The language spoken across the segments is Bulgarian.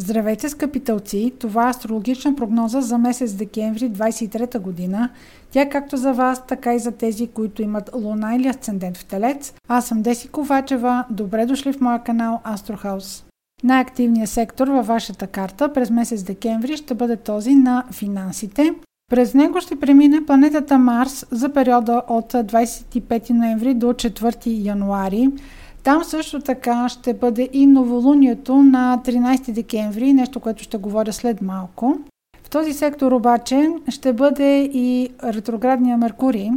Здравейте, скъпи тълци! Това е астрологична прогноза за месец декември 23 година. Тя е както за вас, така и за тези, които имат луна или асцендент в телец. Аз съм Деси Ковачева. Добре дошли в моя канал Астрохаус. Най-активният сектор във вашата карта през месец декември ще бъде този на финансите. През него ще премине планетата Марс за периода от 25 ноември до 4 януари. Там също така ще бъде и новолунието на 13 декември, нещо, което ще говоря след малко. В този сектор обаче ще бъде и ретроградния Меркурий,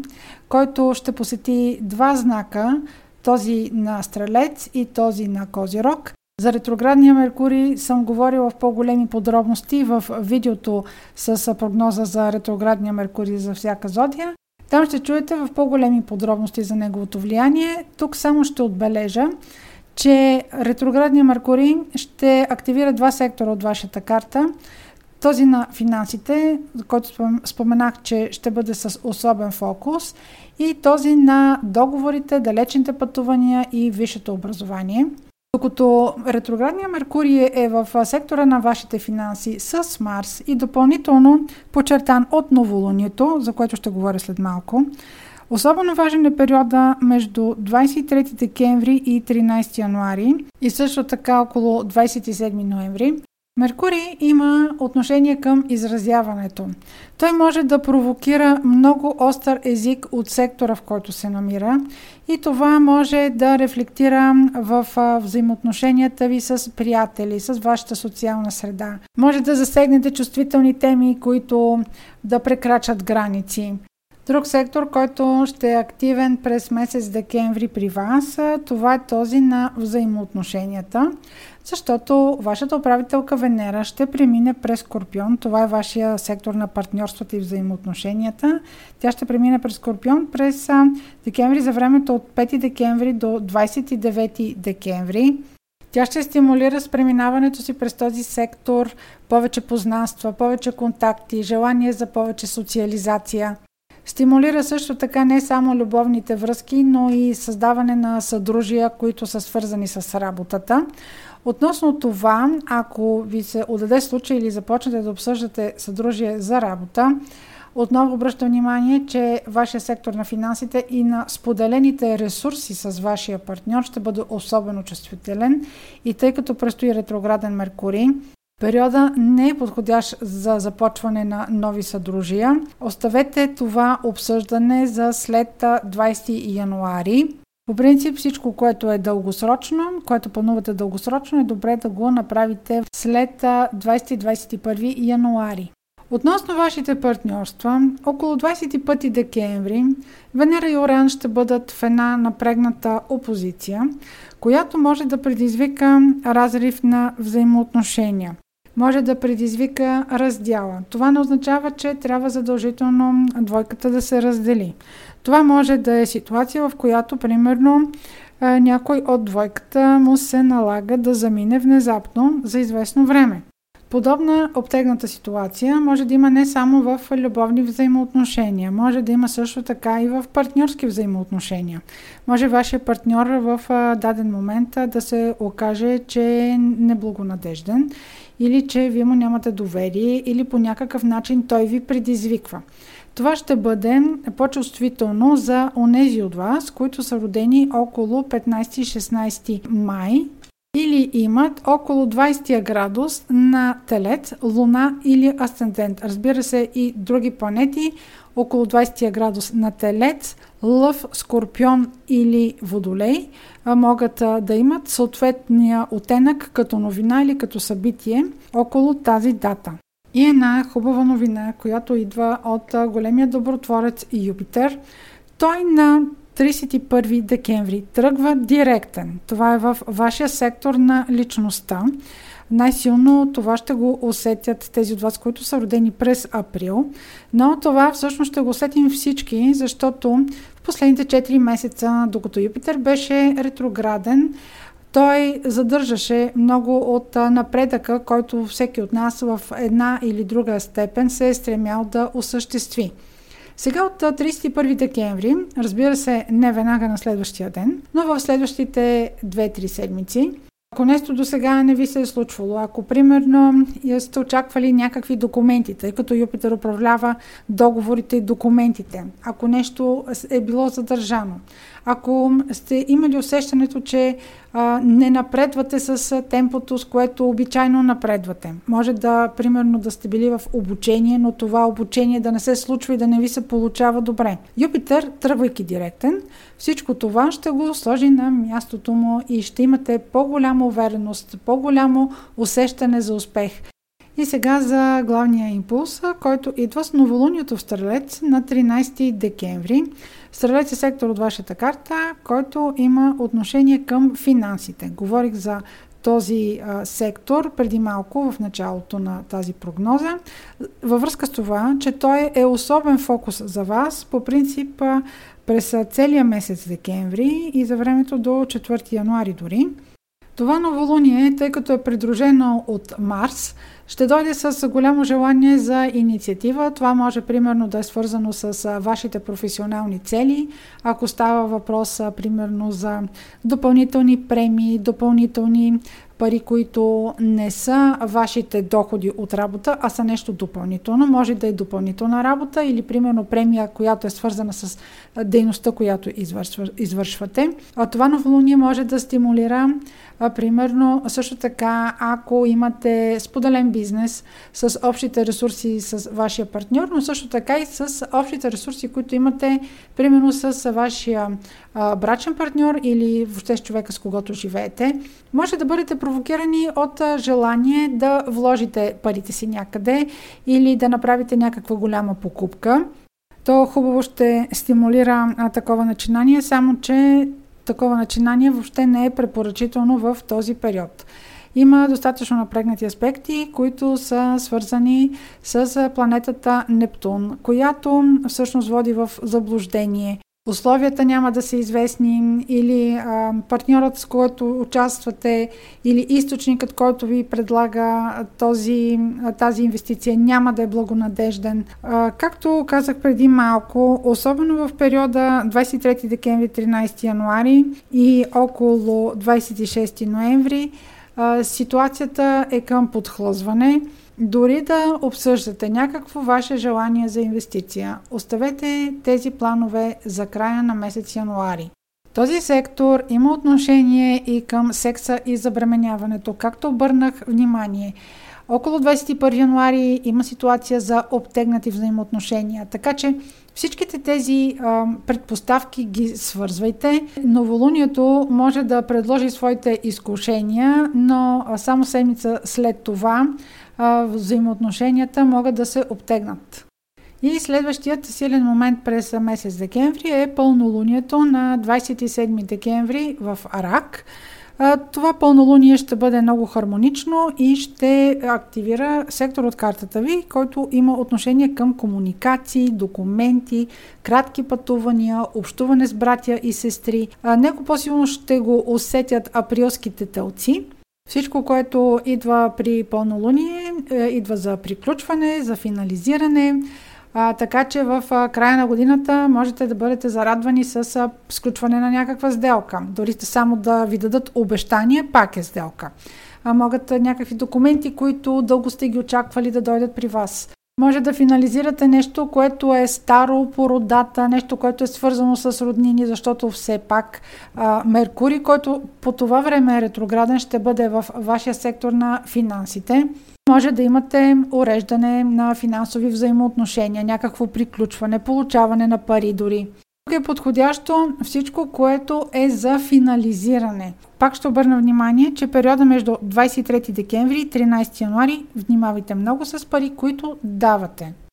който ще посети два знака, този на Стрелец и този на Козирог. За ретроградния Меркурий съм говорила в по-големи подробности в видеото с прогноза за ретроградния Меркурий за всяка зодия. Там ще чуете в по-големи подробности за неговото влияние. Тук само ще отбележа, че ретроградния Меркурий ще активира два сектора от вашата карта. Този на финансите, за който споменах, че ще бъде с особен фокус, и този на договорите, далечните пътувания и висшето образование – докато ретроградния Меркурий е в сектора на вашите финанси с Марс и допълнително подчертан от новолунието, за което ще говоря след малко, Особено важен е периода между 23 декември и 13 януари и също така около 27 ноември, Меркурий има отношение към изразяването. Той може да провокира много остър език от сектора, в който се намира и това може да рефлектира в взаимоотношенията ви с приятели, с вашата социална среда. Може да засегнете чувствителни теми, които да прекрачат граници. Друг сектор, който ще е активен през месец декември при вас, това е този на взаимоотношенията, защото вашата управителка Венера ще премине през Скорпион. Това е вашия сектор на партньорствата и взаимоотношенията. Тя ще премине през Скорпион през декември за времето от 5 декември до 29 декември. Тя ще стимулира с преминаването си през този сектор повече познанства, повече контакти, желание за повече социализация. Стимулира също така не само любовните връзки, но и създаване на съдружия, които са свързани с работата. Относно това, ако ви се отдаде случай или започнете да обсъждате съдружие за работа, отново обръщам внимание, че вашия сектор на финансите и на споделените ресурси с вашия партньор ще бъде особено чувствителен и тъй като предстои ретрограден Меркурий, Периода не е подходящ за започване на нови съдружия. Оставете това обсъждане за след 20 януари. По принцип всичко, което е дългосрочно, което планувате дългосрочно, е добре да го направите след 20-21 януари. Относно вашите партньорства, около 25 декември Венера и Оран ще бъдат в една напрегната опозиция, която може да предизвика разрив на взаимоотношения може да предизвика раздяла. Това не означава, че трябва задължително двойката да се раздели. Това може да е ситуация, в която, примерно, някой от двойката му се налага да замине внезапно за известно време. Подобна обтегната ситуация може да има не само в любовни взаимоотношения, може да има също така и в партньорски взаимоотношения. Може вашия партньор в даден момент да се окаже, че е неблагонадежден или че вие му нямате доверие или по някакъв начин той ви предизвиква. Това ще бъде по-чувствително за онези от вас, които са родени около 15-16 май или имат около 20 градус на Телец, Луна или Асцендент. Разбира се и други планети около 20 градус на Телец, Лъв, Скорпион или Водолей могат да имат съответния оттенък като новина или като събитие около тази дата. И една хубава новина, която идва от големия добротворец Юпитер. Той на 31 декември тръгва директен. Това е в вашия сектор на личността. Най-силно това ще го усетят тези от вас, които са родени през април, но това всъщност ще го усетим всички, защото в последните 4 месеца, докато Юпитер беше ретрограден, той задържаше много от напредъка, който всеки от нас в една или друга степен се е стремял да осъществи. Сега от 31 декември, разбира се, не веднага на следващия ден, но в следващите 2-3 седмици, Ако нещо до сега не ви се е случвало, ако примерно сте очаквали някакви документи, тъй като Юпитер управлява договорите и документите, ако нещо е било задържано, ако сте имали усещането, че а, не напредвате с темпото, с което обичайно напредвате. Може да, примерно, да сте били в обучение, но това обучение да не се случва и да не ви се получава добре. Юпитер, тръгвайки директен, всичко това ще го сложи на мястото му и ще имате по-голяма увереност, по-голямо усещане за успех. И сега за главния импулс, който идва с новолунието в Стрелец на 13 декември. Стрелец е сектор от вашата карта, който има отношение към финансите. Говорих за този а, сектор преди малко в началото на тази прогноза, във връзка с това, че той е особен фокус за вас, по принцип а, през целия месец декември и за времето до 4 януари дори. Това новолуние, тъй като е придружено от Марс, ще дойде с голямо желание за инициатива. Това може примерно да е свързано с вашите професионални цели, ако става въпрос примерно за допълнителни премии, допълнителни пари, които не са вашите доходи от работа, а са нещо допълнително. Може да е допълнителна работа или примерно премия, която е свързана с дейността, която извършвате. А това новолуние може да стимулира а, примерно също така, ако имате споделен бизнес с общите ресурси с вашия партньор, но също така и с общите ресурси, които имате примерно с вашия а, брачен партньор или въобще с човека, с когото живеете, може да бъдете провокирани от желание да вложите парите си някъде или да направите някаква голяма покупка. То хубаво ще стимулира а, такова начинание, само че такова начинание въобще не е препоръчително в този период. Има достатъчно напрегнати аспекти, които са свързани с планетата Нептун, която всъщност води в заблуждение условията няма да са известни или а, партньорът, с който участвате или източникът, който ви предлага този, тази инвестиция няма да е благонадежден. А, както казах преди малко, особено в периода 23 декември 13 януари и около 26 ноември, ситуацията е към подхлъзване. Дори да обсъждате някакво ваше желание за инвестиция, оставете тези планове за края на месец януари. Този сектор има отношение и към секса и забременяването. Както обърнах внимание, около 21 януари има ситуация за обтегнати взаимоотношения. Така че всичките тези а, предпоставки ги свързвайте. Новолунието може да предложи своите изкушения, но само седмица след това а, взаимоотношенията могат да се обтегнат. И следващият силен момент през месец декември е пълнолунието на 27 декември в Арак. Това пълнолуние ще бъде много хармонично и ще активира сектор от картата ви, който има отношение към комуникации, документи, кратки пътувания, общуване с братя и сестри. Неко по-силно ще го усетят априлските телци. Всичко, което идва при пълнолуние, е, идва за приключване, за финализиране, а, така че в а, края на годината можете да бъдете зарадвани с а, сключване на някаква сделка. Дори сте само да ви дадат обещание, пак е сделка. А, могат а, някакви документи, които дълго сте ги очаквали да дойдат при вас. Може да финализирате нещо, което е старо по родата, нещо, което е свързано с роднини, защото все пак а, Меркурий, който по това време е ретрограден, ще бъде в вашия сектор на финансите. Може да имате уреждане на финансови взаимоотношения, някакво приключване, получаване на пари дори. Тук е подходящо всичко, което е за финализиране. Пак ще обърна внимание, че периода между 23 декември и 13 януари внимавайте много с пари, които давате.